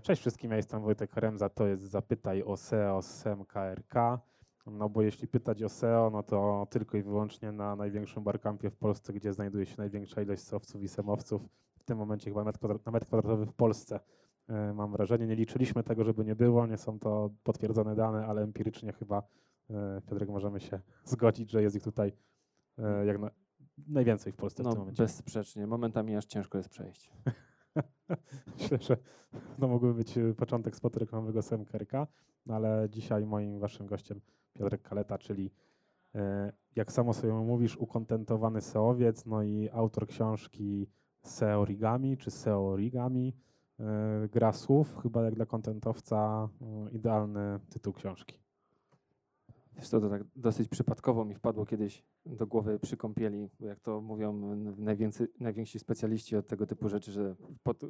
E, Cześć wszystkim, ja jestem Wojtek Remza, to jest Zapytaj o SEO z SEMKRK. No bo jeśli pytać o SEO, no to tylko i wyłącznie na największym barkampie w Polsce, gdzie znajduje się największa ilość SEOwców i SEMowców, w tym momencie chyba metr kwadrat, na metr kwadratowy w Polsce. E, Mam wrażenie, nie liczyliśmy tego, żeby nie było, nie są to potwierdzone dane, ale empirycznie chyba, e, Piotrek, możemy się zgodzić, że jest ich tutaj e, jak na, najwięcej w Polsce w No tym momencie. bezsprzecznie, momentami aż ciężko jest przejść. Myślę, że to mógłby być y, początek spotu reklamowego SMKRK, no ale dzisiaj moim waszym gościem Piotrek Kaleta, czyli e, jak samo sobie mówisz, ukontentowany SEOwiec, no i autor książki SEO Origami, czy SEO Origami, e, gra słów, chyba jak dla kontentowca e, idealny tytuł książki. Wiesz co, to tak dosyć przypadkowo mi wpadło kiedyś do głowy przy kąpieli, bo jak to mówią najwięcy, najwięksi specjaliści od tego typu rzeczy, że pod, y,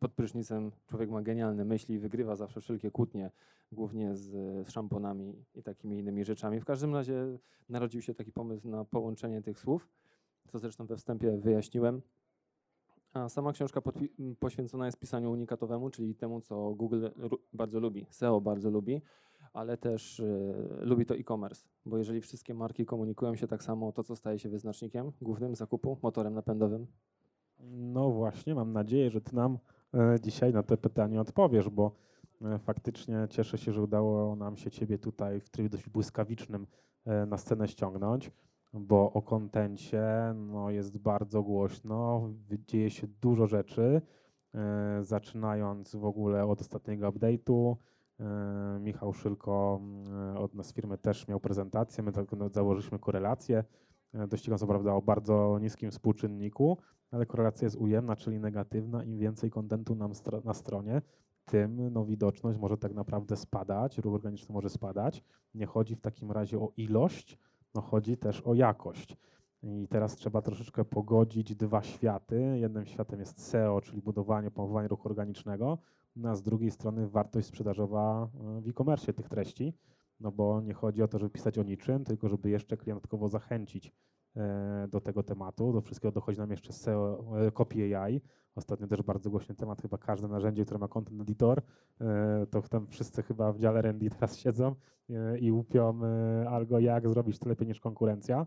pod prysznicem człowiek ma genialne myśli i wygrywa zawsze wszelkie kłótnie, głównie z, z szamponami i takimi innymi rzeczami. W każdym razie narodził się taki pomysł na połączenie tych słów, co zresztą we wstępie wyjaśniłem. A sama książka poświęcona jest pisaniu unikatowemu, czyli temu, co Google bardzo lubi, SEO bardzo lubi, ale też y, lubi to e-commerce, bo jeżeli wszystkie marki komunikują się tak samo, to co staje się wyznacznikiem głównym zakupu, motorem napędowym? No właśnie, mam nadzieję, że ty nam e, dzisiaj na te pytanie odpowiesz, bo e, faktycznie cieszę się, że udało nam się ciebie tutaj w trybie dość błyskawicznym na scenę ściągnąć, bo o kontencie no, jest bardzo głośno, dzieje się dużo rzeczy, zaczynając w ogóle od ostatniego update'u. E, Michał Szylko mm, od nas firmy też miał prezentację, my tak no, założyliśmy korelację, e, dość co prawda o bardzo niskim współczynniku, ale korelacja jest ujemna, czyli negatywna. Im więcej kontentu nam stro- na stronie, tym no, widoczność może tak naprawdę spadać, ruch organiczny może spadać. Nie chodzi w takim razie o ilość, no chodzi też o jakość. I teraz trzeba troszeczkę pogodzić dwa światy. Jednym światem jest SEO, czyli budowanie, promowanie ruchu organicznego, a z drugiej strony wartość sprzedażowa e, w e-commerce tych treści, no bo nie chodzi o to, żeby pisać o niczym, tylko żeby jeszcze klientkowo zachęcić e, do tego tematu. Do wszystkiego dochodzi nam jeszcze SEO, e, Copy AI. Ostatnio też bardzo głośny temat, chyba każde narzędzie, które ma content editor, to tam wszyscy chyba w dziale R&D teraz siedzą i łupią algo jak zrobić to lepiej niż konkurencja,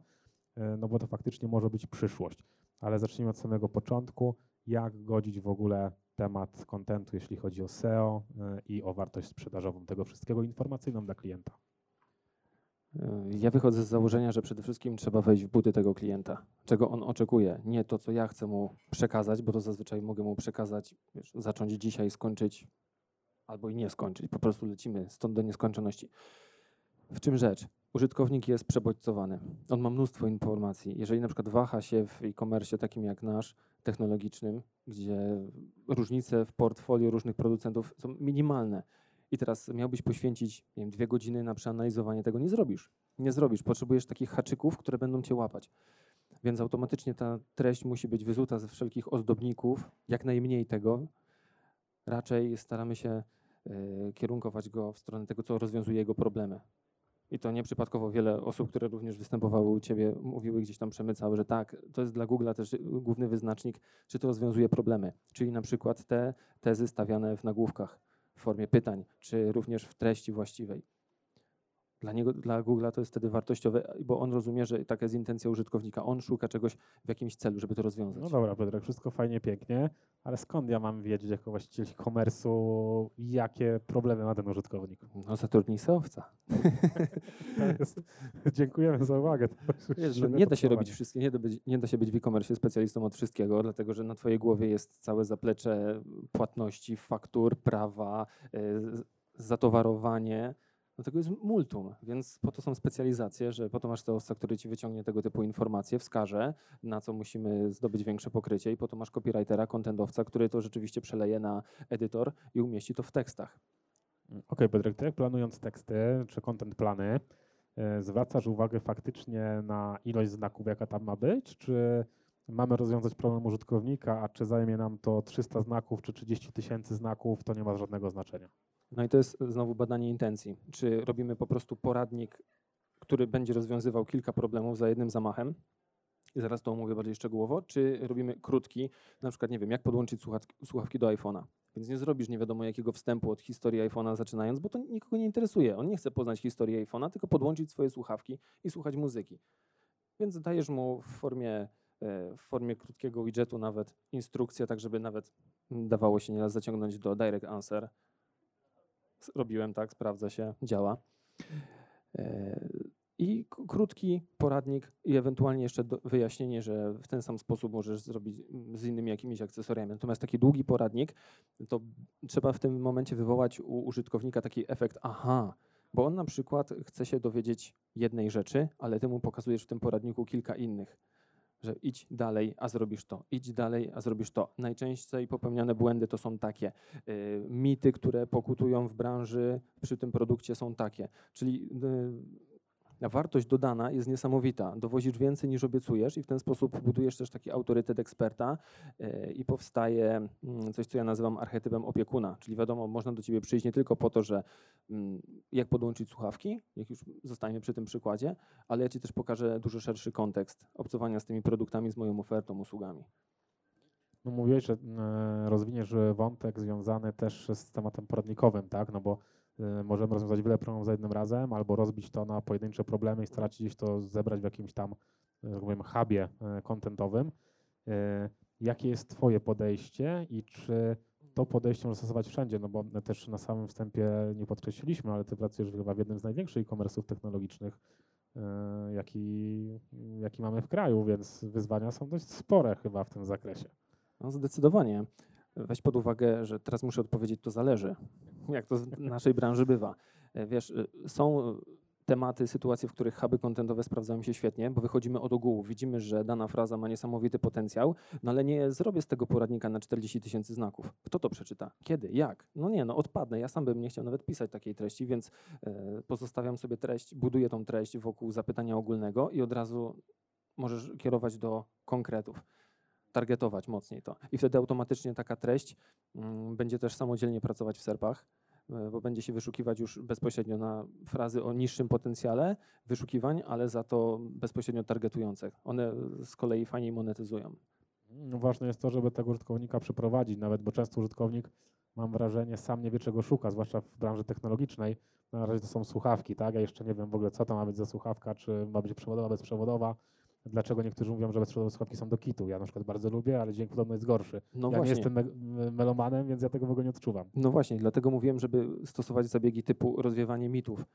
no bo to faktycznie może być przyszłość. Ale zacznijmy od samego początku, jak godzić w ogóle temat kontentu, jeśli chodzi o SEO e, i o wartość sprzedażową tego wszystkiego informacyjną dla klienta. Y, Ja wychodzę z założenia, że przede wszystkim trzeba wejść w buty tego klienta, czego on oczekuje, nie to, co ja chcę mu przekazać, bo to zazwyczaj mogę mu przekazać, wiesz, zacząć dzisiaj, skończyć albo i nie skończyć, po prostu lecimy stąd do nieskończoności. W czym rzecz? Użytkownik jest przebodźcowany. On ma mnóstwo informacji. Jeżeli na przykład waha się w e-commerce takim jak nasz, technologicznym, gdzie różnice w portfolio różnych producentów są minimalne i teraz miałbyś poświęcić nie wiem, dwie godziny na przeanalizowanie tego, nie zrobisz. Nie zrobisz. Potrzebujesz takich haczyków, które będą cię łapać. Więc automatycznie ta treść musi być wyzuta ze wszelkich ozdobników, jak najmniej tego. Raczej staramy się y, kierunkować go w stronę tego, co rozwiązuje jego problemy. I to nieprzypadkowo wiele osób, które również występowały u Ciebie, mówiły gdzieś tam przemycały, że tak, to jest dla Google'a też y, główny wyznacznik, czy to rozwiązuje problemy. Czyli na przykład te tezy stawiane w nagłówkach w formie pytań, czy również w treści właściwej. Dla niego, dla Google'a to jest wtedy wartościowe, bo on rozumie, że taka jest intencja użytkownika. On szuka czegoś w jakimś celu, żeby to rozwiązać. No dobra, Piotrek, wszystko fajnie, pięknie, ale skąd ja mam wiedzieć jako właściciel e-commerce'u, jakie problemy ma ten użytkownik? No zatrudnij seowca. Jest, dziękujemy za uwagę. Wiesz, no, nie da się robić wszystkiego, nie da, być, nie da się być w e-commerce specjalistą od wszystkiego, dlatego że na twojej głowie jest całe zaplecze płatności, faktur, prawa, y, zatowarowanie. No tego jest multum, więc po to są specjalizacje, że po to masz seowca, który ci wyciągnie tego typu informacje, wskaże, na co musimy zdobyć większe pokrycie i po to masz copywritera, contentowca, który to rzeczywiście przeleje na edytor i umieści to w tekstach. Okej, Piotrek, ty planując teksty czy content plany, e, zwracasz uwagę faktycznie na ilość znaków, jaka tam ma być, czy mamy rozwiązać problem użytkownika, a czy zajmie nam to 300 znaków czy 30 tysięcy znaków, to nie ma żadnego znaczenia. No i to jest znowu badanie intencji. Czy robimy po prostu poradnik, który będzie rozwiązywał kilka problemów za jednym zamachem, i zaraz to omówię bardziej szczegółowo, czy robimy krótki, na przykład, nie wiem, jak podłączyć słuchawki, słuchawki do iPhone'a. Więc nie zrobisz nie wiadomo jakiego wstępu od historii iPhone'a zaczynając, bo to nikogo nie interesuje. On nie chce poznać historii iPhone'a, tylko podłączyć swoje słuchawki i słuchać muzyki. Więc dajesz mu w formie, e, w formie krótkiego widgetu nawet instrukcję, tak żeby nawet dawało się nieraz zaciągnąć do Direct Answer. Robiłem tak, sprawdza się, działa. E, I krótki poradnik i ewentualnie jeszcze wyjaśnienie, że w ten sam sposób możesz zrobić mm, z innymi jakimiś akcesoriami. Natomiast taki długi poradnik, to trzeba w tym momencie wywołać u użytkownika taki efekt aha, bo on na przykład chce się dowiedzieć jednej rzeczy, ale ty mu pokazujesz w tym poradniku kilka innych. Że idź dalej, a zrobisz to. Idź dalej, a zrobisz to. Najczęściej popełniane błędy to są takie. y, mity, które pokutują w branży przy tym produkcie są takie. Czyli y, wartość dodana jest niesamowita. Dowozisz więcej niż obiecujesz i w ten sposób budujesz też taki autorytet eksperta y, i powstaje mm, coś, co ja nazywam archetypem opiekuna. Czyli wiadomo, można do ciebie przyjść nie tylko po to, że mm, jak podłączyć słuchawki, jak już zostaniemy przy tym przykładzie, ale ja ci też pokażę dużo szerszy kontekst obcowania z tymi produktami, z moją ofertą, usługami. No mówiłeś, że e, rozwiniesz e, wątek związany też z tematem poradnikowym, tak? No bo e, możemy rozwiązać wiele problemów za jednym razem, albo rozbić to na pojedyncze problemy i starać się gdzieś to zebrać w jakimś tam, e, że tak powiem, hubie contentowym. E, Jakie jest Twoje podejście i czy to podejście można stosować wszędzie? No bo też na samym wstępie nie podkreśliliśmy, ale Ty pracujesz chyba w jednym z największych e-commerce'ów technologicznych, jaki, jaki mamy w kraju, więc wyzwania są dość spore chyba w tym zakresie. No zdecydowanie. Weź pod uwagę, że teraz muszę odpowiedzieć, to zależy, jak to w naszej branży bywa. E, Wiesz, y, są tematy, sytuacje, w których huby kontentowe sprawdzają się świetnie, bo wychodzimy od ogółu, widzimy, że dana fraza ma niesamowity potencjał, no ale nie zrobię z tego poradnika na 40 tysięcy znaków. Kto to przeczyta? Kiedy? Jak? No nie, no odpadnę. Ja sam bym nie chciał nawet pisać takiej treści, więc e, pozostawiam sobie treść, buduję tą treść wokół zapytania ogólnego i od razu możesz kierować do konkretów targetować mocniej to. I wtedy automatycznie taka treść mm, będzie też samodzielnie pracować w serpach, e, bo będzie się wyszukiwać już bezpośrednio na frazy o niższym potencjale wyszukiwań, ale za to bezpośrednio targetujące. One z kolei fajniej monetyzują. No Ważne jest to, żeby tego użytkownika przyprowadzić, nawet bo często użytkownik, mam wrażenie, sam nie wie czego szuka, zwłaszcza w branży technologicznej. Na razie to są słuchawki, tak? Ja jeszcze nie wiem w ogóle, co to ma być za słuchawka, czy ma być przewodowa, bezprzewodowa. Dlaczego niektórzy mówią, że bezprzewodowe słuchawki są do kitu? Ja na przykład bardzo lubię, ale dźwięk podobno jest gorszy. No ja właśnie. nie jestem me me- melomanem, więc ja tego w ogóle nie odczuwam. No właśnie, dlatego mówiłem, żeby stosować zabiegi typu rozwiewanie mitów.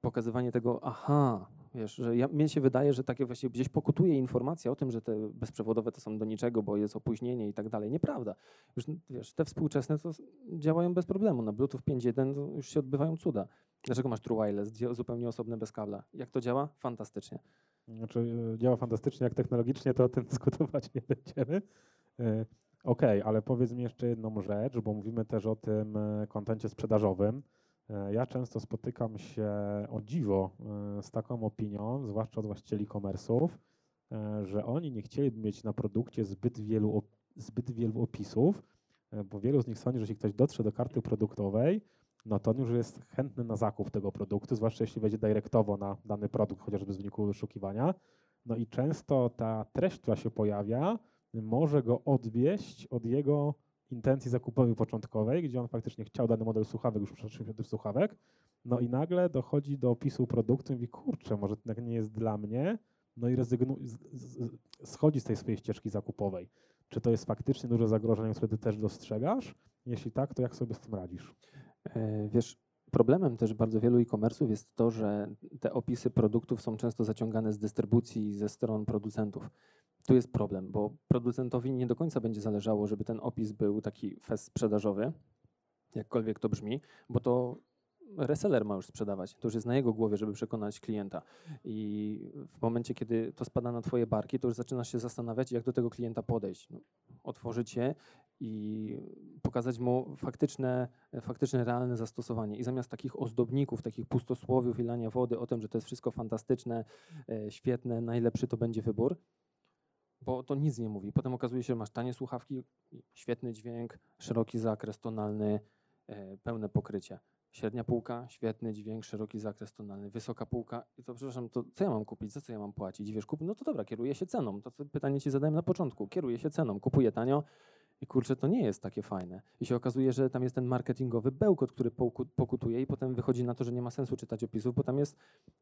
Pokazywanie tego, aha, wiesz, że ja, mnie się wydaje, że takie właśnie gdzieś pokutuje informacja o tym, że te bezprzewodowe to są do niczego, bo jest opóźnienie i tak dalej. Nieprawda. Już wiesz, te współczesne to działają bez problemu. Na Bluetooth 5.1 to już się odbywają cuda. Dlaczego masz True Wireless, zupełnie osobne bez kabla? Jak to działa? Fantastycznie. Znaczy, e, działa fantastycznie, jak technologicznie, to o tym dyskutować nie będziemy. E, Okej, ale powiedz mi jeszcze jedną rzecz, bo mówimy też o tym e, kontencie sprzedażowym. Ja często spotykam się o dziwo z taką opinią, zwłaszcza od właścicieli e-commerce'ów, e, że oni nie chcieliby mieć na produkcie zbyt wielu, zbyt wielu opisów, bo wielu z nich sądzi, że jeśli ktoś dotrze do karty produktowej, no to on już jest chętny na zakup tego produktu, zwłaszcza jeśli wejdzie dyrektowo na dany produkt, chociażby z wyniku wyszukiwania. No i często ta treść, która się pojawia, może go odwieść od jego intencji zakupowej początkowej, gdzie on faktycznie chciał dany model słuchawek, już przeszedł się do słuchawek, no i nagle dochodzi do opisu produktu i mówi, kurczę, może to jednak nie jest dla mnie, no i z- schodzi z tej swojej ścieżki zakupowej. Czy to jest faktycznie duże zagrożenie, które ty też dostrzegasz? Jeśli tak, to jak sobie z tym radzisz? E, Wiesz, problemem też bardzo wielu e-commerce'ów jest to, że te opisy produktów są często zaciągane z dystrybucji ze stron producentów. Tu jest problem, bo producentowi nie do końca będzie zależało, żeby ten opis był taki fest sprzedażowy, jakkolwiek to brzmi, bo to reseller ma już sprzedawać. To już jest na jego głowie, żeby przekonać klienta. I w momencie, kiedy to spada na twoje barki, to już zaczynasz się zastanawiać, jak do tego klienta podejść. No, otworzyć je i pokazać mu faktyczne, faktyczne, realne zastosowanie. I zamiast takich ozdobników, takich pustosłowiów i lania wody o tym, że to jest wszystko fantastyczne, e, świetne, najlepszy to będzie wybór, bo to nic nie mówi. Potem okazuje się, że masz tanie słuchawki, świetny dźwięk, szeroki zakres tonalny, e, pełne pokrycie. Średnia półka, świetny dźwięk, szeroki zakres tonalny. Wysoka półka, i to przepraszam, to co ja mam kupić, za co ja mam płacić? Wiesz, kup, no to dobra, kieruję się ceną. To pytanie ci zadałem na początku. Kieruję się ceną, kupuję tanio I kurczę, to nie jest takie fajne. I się okazuje, że tam jest ten marketingowy bełkot, który poku- pokutuje i potem wychodzi na to, że nie ma sensu czytać opisów, bo tam jest,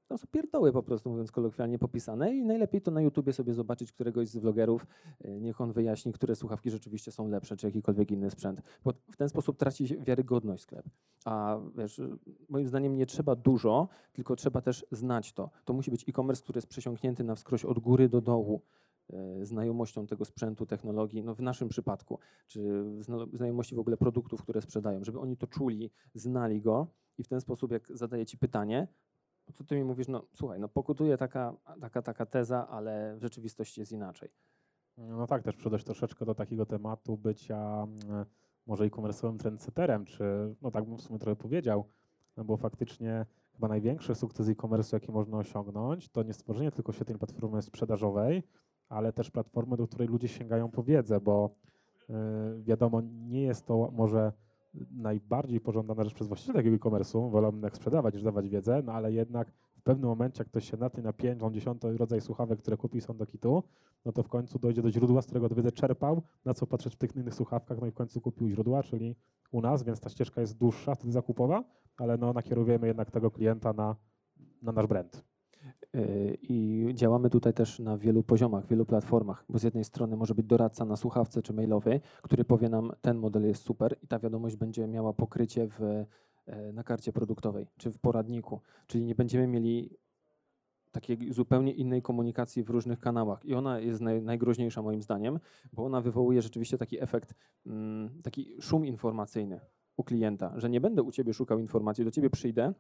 tam są pierdoły po prostu, mówiąc kolokwialnie, popisane i najlepiej to na YouTubie sobie zobaczyć któregoś z vlogerów, y, niech on wyjaśni, które słuchawki rzeczywiście są lepsze, czy jakikolwiek inny sprzęt, bo w ten sposób traci wiarygodność sklep. A wiesz, moim zdaniem nie trzeba dużo, tylko trzeba też znać to. To musi być e-commerce, który jest przesiąknięty na wskroś od góry do dołu e, znajomością tego sprzętu, technologii, no w naszym przypadku, czy zna- znajomości w ogóle produktów, które sprzedają, żeby oni to czuli, znali go i w ten sposób, jak zadaję ci pytanie, no to ty mi mówisz, no słuchaj, no pokutuje taka, taka, taka teza, ale w rzeczywistości jest inaczej. No tak, też przydać troszeczkę do takiego tematu bycia mm, może e-commerce'owym trendsetterem, czy no tak bym w sumie trochę powiedział, no bo faktycznie chyba największy sukces e-commerce'u, jaki można osiągnąć, to nie stworzenie tylko świetnej platformy sprzedażowej, ale też platformy, do której ludzie sięgają po wiedzę, bo y, wiadomo, nie jest to może najbardziej pożądana rzecz przez właściciela takiego e-commerce'u, wolą jednak sprzedawać niż dawać wiedzę, no ale jednak w pewnym momencie, jak ktoś się natnie na 5, 10 rodzaj słuchawek, które kupi są do kitu, no to w końcu dojdzie do źródła, z którego wiedzę czerpał, na co patrzeć w tych innych słuchawkach, no i w końcu kupił źródła, czyli u nas, więc ta ścieżka jest dłuższa, wtedy zakupowa, ale no nakierujemy jednak tego klienta na, na nasz brand. Yy, I działamy tutaj też na wielu poziomach, wielu platformach, bo z jednej strony może być doradca na słuchawce czy mailowy, który powie nam, ten model jest super i ta wiadomość będzie miała pokrycie w, e, na karcie produktowej czy w poradniku, czyli nie będziemy mieli takiej zupełnie innej komunikacji w różnych kanałach. I ona jest naj, najgroźniejsza moim zdaniem, bo ona wywołuje rzeczywiście taki efekt, mm, taki szum informacyjny u klienta, że nie będę u ciebie szukał informacji, do ciebie przyjdę,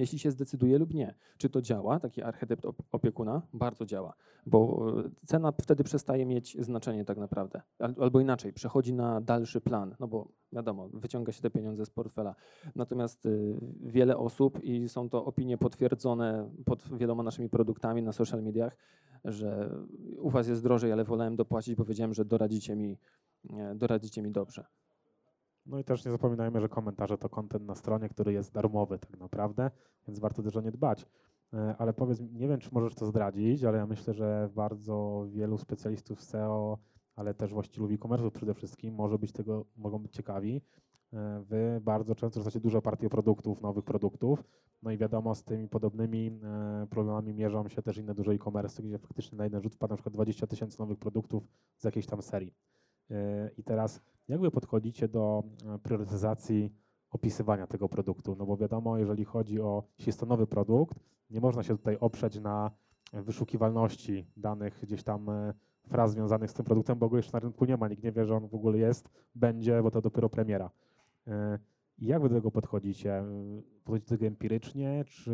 jeśli się zdecyduje lub nie. Czy to działa, taki archetyp op- opiekuna? Bardzo działa, bo e, cena wtedy przestaje mieć znaczenie tak naprawdę. Al- Albo inaczej, przechodzi na dalszy plan, no bo wiadomo, wyciąga się te pieniądze z portfela. Natomiast y, wiele osób, i są to opinie potwierdzone pod wieloma naszymi produktami na social mediach, że u was jest drożej, ale wolałem dopłacić, bo wiedziałem, że doradzicie mi, e, doradzicie mi dobrze. No i też nie zapominajmy, że komentarze to kontent na stronie, który jest darmowy tak naprawdę, więc warto też o nie dbać. E, Ale powiedz, nie wiem, czy możesz to zdradzić, ale ja myślę, że bardzo wielu specjalistów SEO, ale też właścicieli e-commerce przede wszystkim może być tego, mogą być ciekawi. E, Wy bardzo często rzucacie dużo partii produktów, nowych produktów, no i wiadomo, z tymi podobnymi e, problemami mierzą się też inne duże e-commerce, gdzie faktycznie na jeden rzut wpada na przykład 20 tysięcy nowych produktów z jakiejś tam serii. E, I teraz jak wy podchodzicie do e, priorytetyzacji opisywania tego produktu? No bo wiadomo, jeżeli chodzi o, jeśli jest to nowy produkt, nie można się tutaj oprzeć na wyszukiwalności danych gdzieś tam e, fraz związanych z tym produktem, bo go jeszcze na rynku nie ma, nikt nie wie, że on w ogóle jest, będzie, bo to dopiero premiera. Jak wy do tego podchodzicie? Podchodzicie do tego empirycznie, czy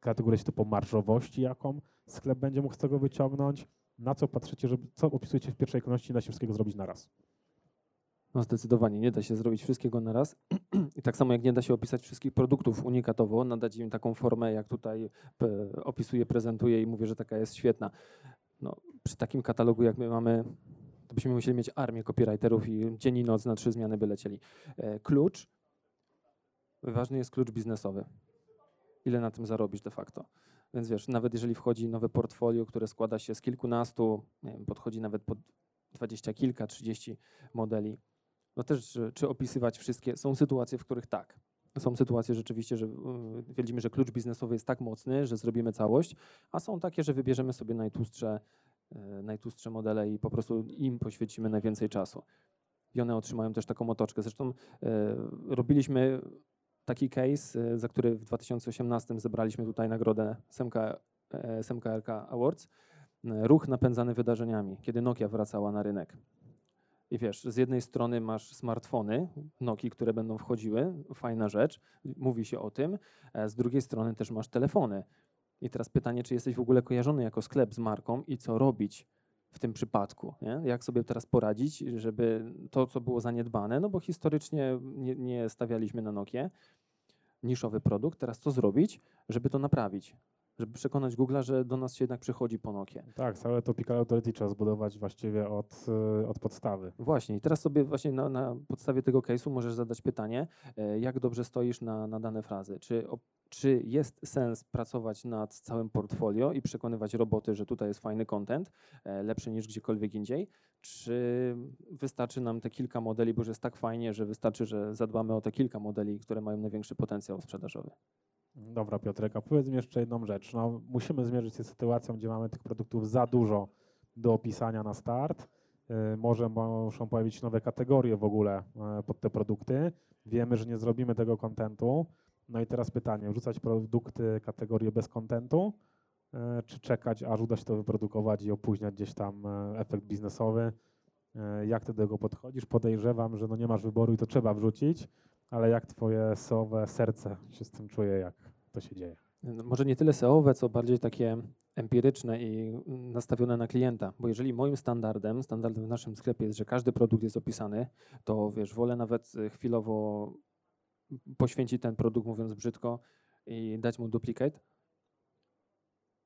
kategorujecie to po marżowości, jaką sklep będzie mógł z tego wyciągnąć? Na co patrzycie, żeby, co opisujecie w pierwszej kolejności, da się wszystkiego zrobić naraz? No zdecydowanie nie da się zrobić wszystkiego na raz. I tak samo jak nie da się opisać wszystkich produktów unikatowo, nadać im taką formę, jak tutaj p- opisuję, prezentuję i mówię, że taka jest świetna. No, przy takim katalogu, jak my mamy, to byśmy musieli mieć armię copywriterów i dzień i noc na trzy zmiany by lecieli. E, Klucz, ważny jest klucz biznesowy. Ile na tym zarobisz de facto. Więc wiesz, nawet jeżeli wchodzi nowe portfolio, które składa się z kilkunastu, nie wiem, podchodzi nawet pod dwadzieścia kilka, trzydzieści modeli, no też, czy, czy opisywać wszystkie. Są sytuacje, w których tak. Są sytuacje rzeczywiście, że y, twierdzimy, że klucz biznesowy jest tak mocny, że zrobimy całość, a są takie, że wybierzemy sobie najtłustsze, y, najtłustsze modele i po prostu im poświęcimy najwięcej czasu. I one otrzymają też taką otoczkę. Zresztą y, robiliśmy taki case, y, za który w 2018 zebraliśmy tutaj nagrodę SMK, y, SMKRK Awards. Y, Ruch napędzany wydarzeniami, kiedy Nokia wracała na rynek. I wiesz, z jednej strony masz smartfony Nokii, które będą wchodziły, fajna rzecz, mówi się o tym, z drugiej strony też masz telefony. I teraz pytanie, czy jesteś w ogóle kojarzony jako sklep z marką i co robić w tym przypadku? Nie? Jak sobie teraz poradzić, żeby to, co było zaniedbane, no bo historycznie nie, nie stawialiśmy na Nokię, niszowy produkt, teraz co zrobić, żeby to naprawić? Żeby przekonać Google'a, że do nas się jednak przychodzi po Nokię. Tak, całe to Pickle Authority trzeba zbudować właściwie od, y, od podstawy. Właśnie, i teraz sobie właśnie na, na podstawie tego case'u możesz zadać pytanie, e, jak dobrze stoisz na, na dane frazy. Czy, czy jest sens pracować nad całym portfolio i przekonywać roboty, że tutaj jest fajny content, e, lepszy niż gdziekolwiek indziej, czy wystarczy nam te kilka modeli, bo już jest tak fajnie, że wystarczy, że zadbamy o te kilka modeli, które mają największy potencjał sprzedażowy. Dobra, Piotrek, a powiedz mi jeszcze jedną rzecz. No, musimy zmierzyć się z sytuacją, gdzie mamy tych produktów za dużo do opisania na start. Y, Może muszą pojawić nowe kategorie w ogóle e, pod te produkty. Wiemy, że nie zrobimy tego kontentu. No i teraz pytanie, wrzucać produkty kategorie bez kontentu, e, czy czekać, aż uda się to wyprodukować i opóźniać gdzieś tam e, efekt biznesowy? Jak ty do tego podchodzisz? Podejrzewam, że no nie masz wyboru i to trzeba wrzucić, ale jak twoje sowe serce się z tym czuje, jak to się dzieje? No, Może nie tyle SEO-owe, co bardziej takie empiryczne i nastawione na klienta. Bo jeżeli moim standardem, standardem w naszym sklepie jest, że każdy produkt jest opisany, to wiesz, wolę nawet y, chwilowo poświęcić ten produkt, mówiąc brzydko, i dać mu duplikat,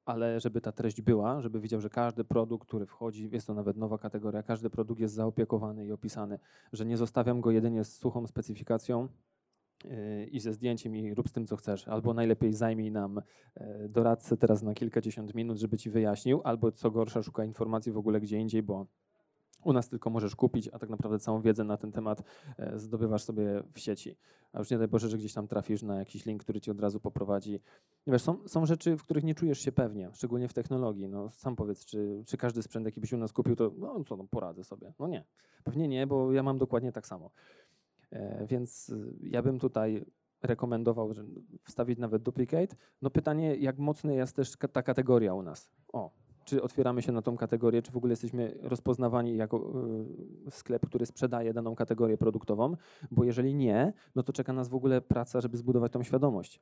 ale żeby ta treść była, żeby widział, że każdy produkt, który wchodzi, jest to nawet nowa kategoria, każdy produkt jest zaopiekowany i opisany, że nie zostawiam go jedynie z suchą specyfikacją, yy, i ze zdjęciem i rób z tym, co chcesz. Albo najlepiej zajmij nam e, doradcę teraz na kilkadziesiąt minut, żeby ci wyjaśnił, albo co gorsza, szukaj informacji w ogóle gdzie indziej, bo u nas tylko możesz kupić, a tak naprawdę całą wiedzę na ten temat e, zdobywasz sobie w sieci. A już nie daj Boże, że gdzieś tam trafisz na jakiś link, który ci od razu poprowadzi. Wiesz, są, są rzeczy, w których nie czujesz się pewnie, szczególnie w technologii. No, sam powiedz, czy, czy każdy sprzęt, jaki byś u nas kupił, to no co, no, poradzę sobie. No nie, pewnie nie, bo ja mam dokładnie tak samo. E, Więc y, ja bym tutaj rekomendował, że wstawić nawet duplicate. No pytanie, jak mocna jest też ta kategoria u nas? O, czy otwieramy się na tą kategorię, czy w ogóle jesteśmy rozpoznawani jako y, sklep, który sprzedaje daną kategorię produktową? Bo jeżeli nie, no to czeka nas w ogóle praca, żeby zbudować tą świadomość.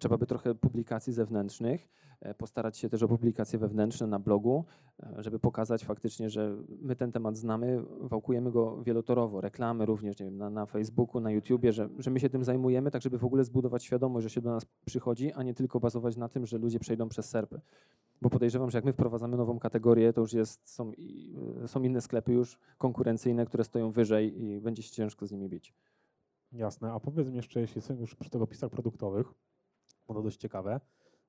Trzeba by trochę publikacji zewnętrznych, e, postarać się też o publikacje wewnętrzne na blogu, e, żeby pokazać faktycznie, że my ten temat znamy, wałkujemy go wielotorowo, reklamy również, nie wiem, na, na Facebooku, na YouTubie, że, że my się tym zajmujemy, tak żeby w ogóle zbudować świadomość, że się do nas przychodzi, a nie tylko bazować na tym, że ludzie przejdą przez serpy. Bo podejrzewam, że jak my wprowadzamy nową kategorię, to już jest, są, i- są inne sklepy już konkurencyjne, które stoją wyżej i będzie się ciężko z nimi bić. Jasne, a powiedz mi jeszcze, jeśli jesteśmy już przy tych opisach produktowych, to dość ciekawe,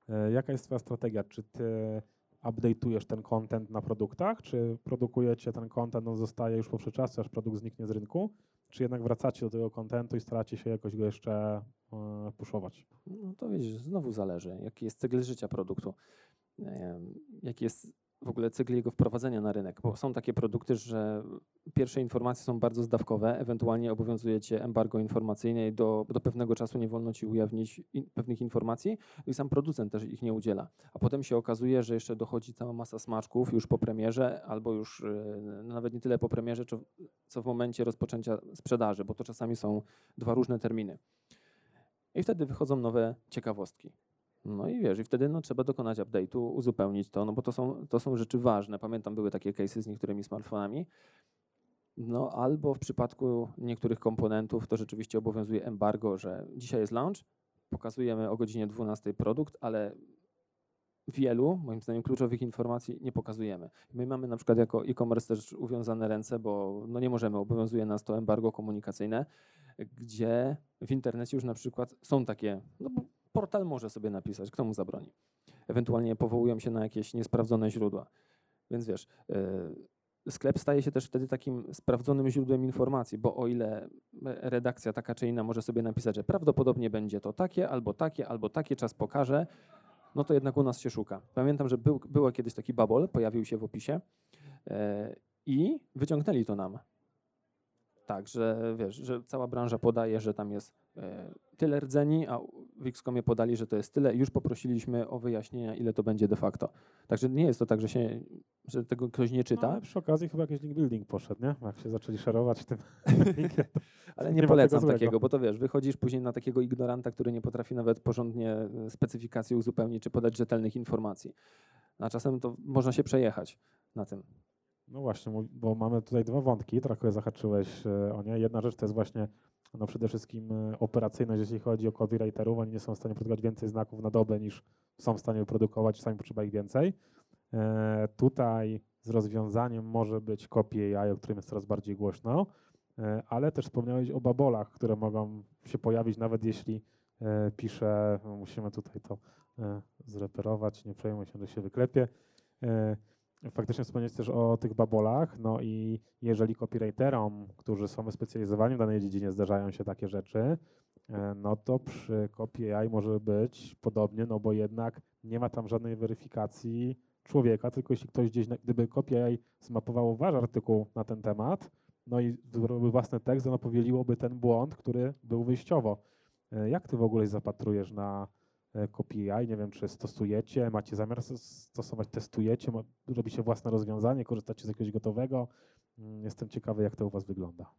e, jaka jest twoja strategia? Czy ty update'ujesz ten content na produktach, czy produkujecie ten content, on zostaje już po przeczasie, aż produkt zniknie z rynku, czy jednak wracacie do tego contentu i staracie się jakoś go jeszcze e, puszować? No to widzisz, znowu zależy, jaki jest cykl życia produktu, em, jaki jest w ogóle cykl jego wprowadzenia na rynek, bo są takie produkty, że pierwsze informacje są bardzo zdawkowe, ewentualnie obowiązuje cię embargo informacyjne i do, do pewnego czasu nie wolno ci ujawnić in, pewnych informacji i sam producent też ich nie udziela. A potem się okazuje, że jeszcze dochodzi cała masa smaczków już po premierze, albo już e, nawet nie tyle po premierze, co, co w momencie rozpoczęcia sprzedaży, bo to czasami są dwa różne terminy. I wtedy wychodzą nowe ciekawostki. No i wiesz, i wtedy no, trzeba dokonać update'u, uzupełnić to, no bo to są, to są rzeczy ważne. Pamiętam, były takie case'y z niektórymi smartfonami. No albo w przypadku niektórych komponentów to rzeczywiście obowiązuje embargo, że dzisiaj jest launch, pokazujemy o godzinie 12 produkt, ale wielu, moim zdaniem, kluczowych informacji nie pokazujemy. My mamy na przykład jako e-commerce też uwiązane ręce, bo no nie możemy, obowiązuje nas to embargo komunikacyjne, gdzie w internecie już na przykład są takie, no portal może sobie napisać, kto mu zabroni. Ewentualnie powołują się na jakieś niesprawdzone źródła. Więc wiesz, yy, sklep staje się też wtedy takim sprawdzonym źródłem informacji, bo o ile redakcja taka czy inna może sobie napisać, że prawdopodobnie będzie to takie, albo takie, albo takie, czas pokaże, no to jednak u nas się szuka. Pamiętam, że był, kiedyś taki babol, pojawił się w opisie yy, i wyciągnęli to nam. Tak, że wiesz, że cała branża podaje, że tam jest e, tyle rdzeni, a w Xcomie podali, że to jest tyle już poprosiliśmy o wyjaśnienia, ile to będzie de facto. Także nie jest to tak, że, się, że tego ktoś nie No, czyta, ale przy okazji chyba jakiś link building poszedł, nie? Jak się zaczęli szerować tym linkiem. ale nie nie polecam takiego, bo to wiesz, wychodzisz później na takiego ignoranta, który nie potrafi nawet porządnie e, specyfikacji uzupełnić czy podać rzetelnych informacji. A czasem to można się przejechać na tym. No właśnie, bo mamy tutaj dwa wątki, trochę zahaczyłeś e, o nie. Jedna rzecz to jest właśnie no przede wszystkim e, operacyjność, jeśli chodzi o copywriterów. Oni nie są w stanie produkować więcej znaków na dobę niż są w stanie wyprodukować, czasami potrzeba ich więcej. E, tutaj z rozwiązaniem może być copy AI, o którym jest coraz bardziej głośno, e, ale też wspomniałeś o babolach, które mogą się pojawić, nawet jeśli e, piszę, no musimy tutaj to e, zreperować, nie przejmuj się, że się wyklepie. Faktycznie wspomnieć też o tych babolach, no i jeżeli copywriterom, którzy są wyspecjalizowani w danej dziedzinie, zdarzają się takie rzeczy, e, no to przy Copy AI może być podobnie, no bo jednak nie ma tam żadnej weryfikacji człowieka, tylko jeśli ktoś gdzieś, gdyby Copy AI zmapowało wasz artykuł na ten temat, no i zrobił własny tekst, ono powieliłoby ten błąd, który był wyjściowo. E, Jak ty w ogóle zapatrujesz na e, AI? Nie wiem, czy stosujecie, macie zamiar stosować, testujecie, robicie własne rozwiązanie, korzystacie z jakiegoś gotowego? Mm, Jestem ciekawy, jak to u was wygląda.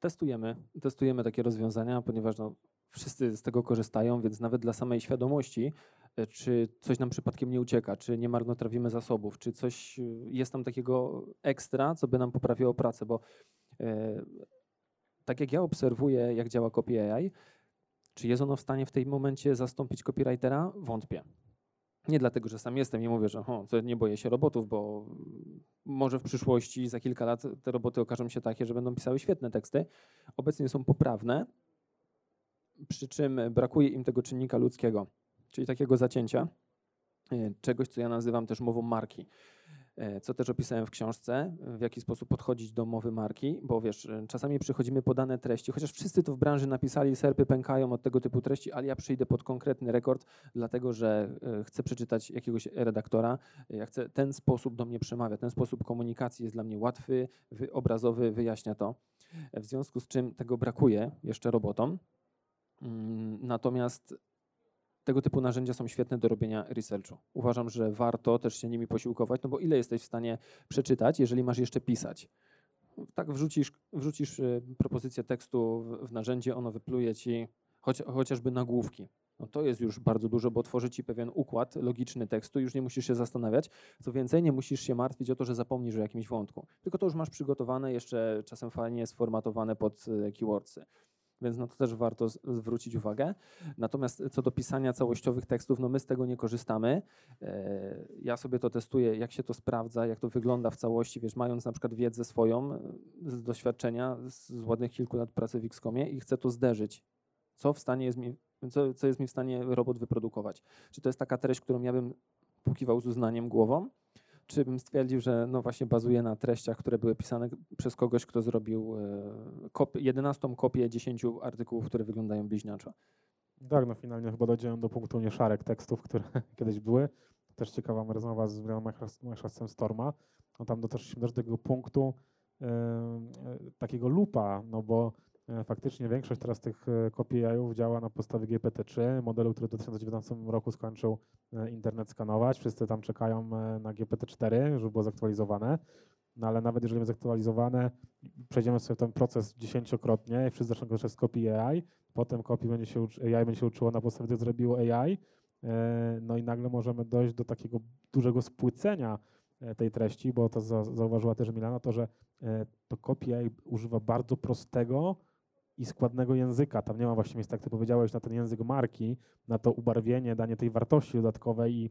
Testujemy, testujemy takie rozwiązania, ponieważ no, wszyscy z tego korzystają, więc nawet dla samej świadomości, e, czy coś nam przypadkiem nie ucieka, czy nie marnotrawimy zasobów, czy coś e, jest tam takiego ekstra, co by nam poprawiło pracę, bo tak jak ja obserwuję, jak działa Copy AI, czy jest ono w stanie w tym momencie zastąpić copywritera? Wątpię. Nie dlatego, że sam jestem i mówię, że ho, nie boję się robotów, bo może w przyszłości, za kilka lat te roboty okażą się takie, że będą pisały świetne teksty. Obecnie są poprawne, przy czym brakuje im tego czynnika ludzkiego, czyli takiego zacięcia, e, czegoś, co ja nazywam też mową marki. E, Co też opisałem w książce, w jaki sposób podchodzić do mowy marki, bo wiesz, e, czasami przychodzimy po dane treści, chociaż wszyscy to w branży napisali, serpy pękają od tego typu treści, ale ja przyjdę pod konkretny rekord, dlatego że e, chcę przeczytać jakiegoś redaktora, ja chcę, ten sposób do mnie przemawia, ten sposób komunikacji jest dla mnie łatwy, wy, obrazowy, wyjaśnia to. W związku z czym tego brakuje jeszcze robotom. Mm, Natomiast tego typu narzędzia są świetne do robienia researchu. Uważam, że warto też się nimi posiłkować, no bo ile jesteś w stanie przeczytać, jeżeli masz jeszcze pisać? Tak wrzucisz, wrzucisz y, propozycję tekstu w, narzędzie, ono wypluje ci chociażby nagłówki. No to jest już bardzo dużo, bo tworzy ci pewien układ logiczny tekstu, już nie musisz się zastanawiać. Co więcej, nie musisz się martwić o to, że zapomnisz o jakimś wątku. Tylko to już masz przygotowane, jeszcze czasem fajnie sformatowane pod y, keywordsy. Więc no to też warto zwrócić uwagę. Natomiast co do pisania całościowych tekstów, no my z tego nie korzystamy. E, Ja sobie to testuję, jak się to sprawdza, jak to wygląda w całości, wiesz, mając na przykład wiedzę swoją e, z doświadczenia, z ładnych kilku lat pracy w Xcomie i chcę to zderzyć. Co w stanie jest mi, co, co jest mi w stanie robot wyprodukować? Czy to jest taka treść, którą ja bym pukiwał z uznaniem głową? Czy bym stwierdził, że no właśnie bazuje na treściach, które były pisane przez kogoś, kto zrobił e, kop- 11 kopię 10 artykułów, które wyglądają bliźniaczo? Tak, no finalnie chyba dojdziemy do punktu nieszarek tekstów, które kiedyś były. Też ciekawa rozmowa z Microsoftem Storma. No tam dotarliśmy też do tego punktu e, takiego lupa, no bo faktycznie większość teraz tych e, kopii AI-ów działa na podstawie GPT-3, modelu, który w 2019 roku skończył e, internet skanować. Wszyscy tam czekają e, na GPT-4, żeby było zaktualizowane. No ale nawet jeżeli będzie zaktualizowane, przejdziemy sobie ten proces dziesięciokrotnie i wszyscy zaczną korzystać z kopii AI, potem kopii będzie się AI będzie się uczyło na podstawie tego, co zrobiło AI, e, no i nagle możemy dojść do takiego dużego spłycenia e, tej treści, bo to za, zauważyła też Milana, to, że e, to kopie AI używa bardzo prostego i składnego języka. Tam nie ma właśnie miejsca, jak ty powiedziałeś, na ten język marki, na to ubarwienie, danie tej wartości dodatkowej i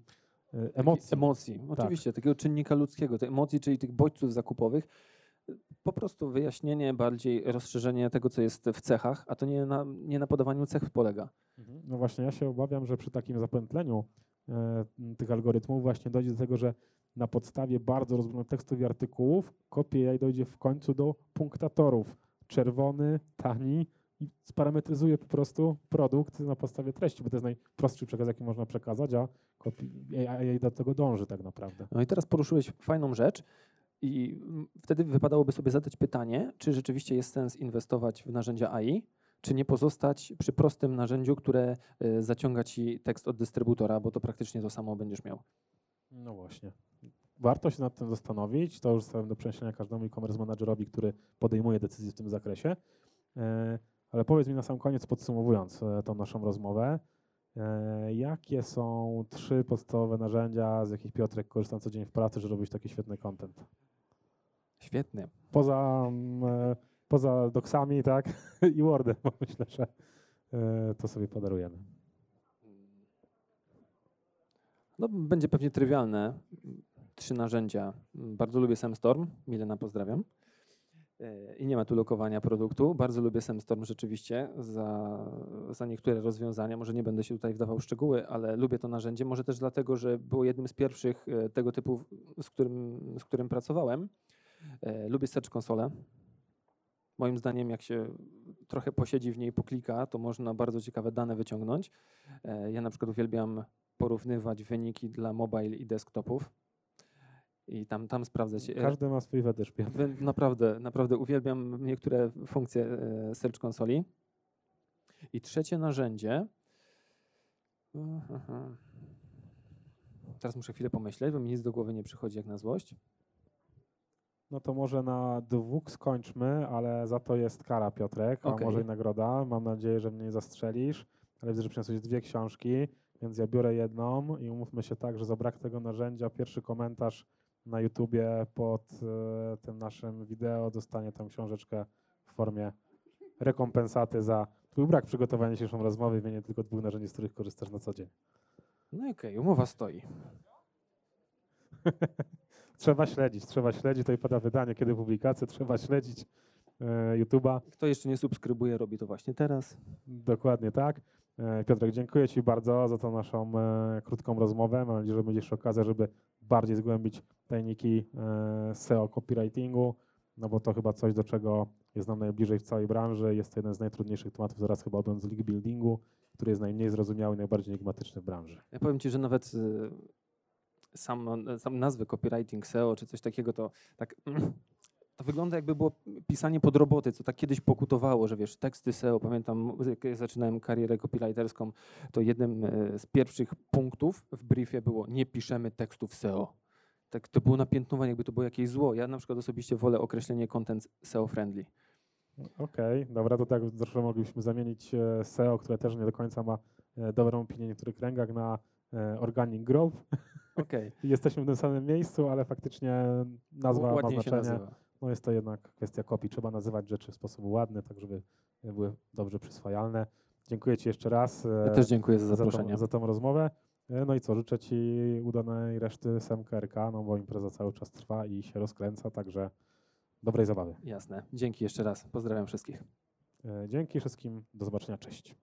e, emocji. Emocji, Tak. oczywiście, takiego czynnika ludzkiego, tych emocji, czyli tych bodźców zakupowych. Po prostu wyjaśnienie, bardziej rozszerzenie tego, co jest w cechach, a to nie na, nie na podawaniu cech polega. Mhm. No właśnie, ja się obawiam, że przy takim zapętleniu e, tych algorytmów właśnie dojdzie do tego, że na podstawie bardzo rozbudzonych tekstów i artykułów kopie AI dojdzie w końcu do punktatorów. Czerwony, tani i sparametryzuje po prostu produkt na podstawie treści, bo to jest najprostszy przekaz, jaki można przekazać, a AI do tego dąży tak naprawdę. No i teraz poruszyłeś fajną rzecz i wtedy wypadałoby sobie zadać pytanie, czy rzeczywiście jest sens inwestować w narzędzia AI, czy nie pozostać przy prostym narzędziu, które y, zaciąga ci tekst od dystrybutora, bo to praktycznie to samo będziesz miał. No właśnie. Warto się nad tym zastanowić. To już zostawiam do przemyślenia każdemu e-commerce managerowi, który podejmuje decyzje w tym zakresie. E, Ale powiedz mi na sam koniec, podsumowując e, tą naszą rozmowę, e, jakie są trzy podstawowe narzędzia, z jakich Piotrek korzysta co dzień w pracy, żeby robić taki świetny content? Świetnie. Poza, poza doksami, tak, i Wordem, bo myślę, że to sobie podarujemy. No, będzie pewnie trywialne. Trzy narzędzia. Bardzo lubię SamStorm. Milena, pozdrawiam. E, I nie ma tu lokowania produktu. Bardzo lubię SemStorm rzeczywiście za, za niektóre rozwiązania. Może nie będę się tutaj wdawał w szczegóły, ale lubię to narzędzie. Może też dlatego, że było jednym z pierwszych e, tego typu, z którym, z którym pracowałem. E, Lubię Search Console. Moim zdaniem, jak się trochę posiedzi w niej, poklika, to można bardzo ciekawe dane wyciągnąć. Ja na przykład uwielbiam porównywać wyniki dla mobile i desktopów. I tam, tam sprawdzać. e, Każdy ma swój fetysz. Naprawdę, naprawdę uwielbiam niektóre funkcje e, Search Consoli. I trzecie narzędzie. Teraz muszę chwilę pomyśleć, bo mi nic do głowy nie przychodzi jak na złość. No to może na dwóch skończmy, ale za to jest kara, Piotrek, a Okej. może i nagroda. Mam nadzieję, że mnie nie zastrzelisz, ale widzę, że przyniosłeś dwie książki, więc ja biorę jedną i umówmy się tak, że za brak tego narzędzia pierwszy komentarz na YouTubie pod e, tym naszym wideo dostanie tą książeczkę w formie rekompensaty za twój brak przygotowania dzisiejszą rozmowy w imieniu tylko dwóch narzędzi, z których korzystasz na co dzień. No i okej, umowa stoi. Trzeba śledzić, trzeba śledzić, tutaj pada wydanie, kiedy publikacje, trzeba śledzić e, YouTube'a. Kto jeszcze nie subskrybuje, robi to właśnie teraz. Dokładnie tak. E, Piotrek, dziękuję Ci bardzo za tą naszą e, krótką rozmowę. Mam nadzieję, że będzie jeszcze okazja, żeby bardziej zgłębić tajniki e, SEO copywritingu, no bo to chyba coś, do czego jest nam najbliżej w całej branży. Jest to jeden z najtrudniejszych tematów zaraz chyba odbędąc link buildingu, który jest najmniej zrozumiały najbardziej enigmatyczny w branży. Ja powiem Ci, że nawet sam, sam nazwy copywriting SEO czy coś takiego, to tak to wygląda jakby było pisanie pod roboty, co tak kiedyś pokutowało, że wiesz, teksty SEO, pamiętam jak ja zaczynałem karierę copywriterską, to jednym e, z pierwszych punktów w briefie było nie piszemy tekstów SEO. Tak, to było napiętnowanie, jakby to było jakieś zło. Ja na przykład osobiście wolę określenie content SEO friendly. Okej, dobra, to tak troszkę moglibyśmy zamienić e, SEO, które też nie do końca ma e, dobrą opinię w niektórych kręgach na organic growth. Okej, Jesteśmy w tym samym miejscu, ale faktycznie nazwa ma znaczenie. No jest to jednak kwestia kopii. Trzeba nazywać rzeczy w sposób ładny, tak żeby były dobrze przyswajalne. Dziękuję Ci jeszcze raz Ja e, też dziękuję za za, zaproszenie. tą, za tą rozmowę. E, No i co, życzę Ci udanej reszty SMKRK, no bo impreza cały czas trwa i się rozkręca, także dobrej zabawy. Jasne. Dzięki jeszcze raz. Pozdrawiam wszystkich. E, Dzięki wszystkim, do zobaczenia, cześć.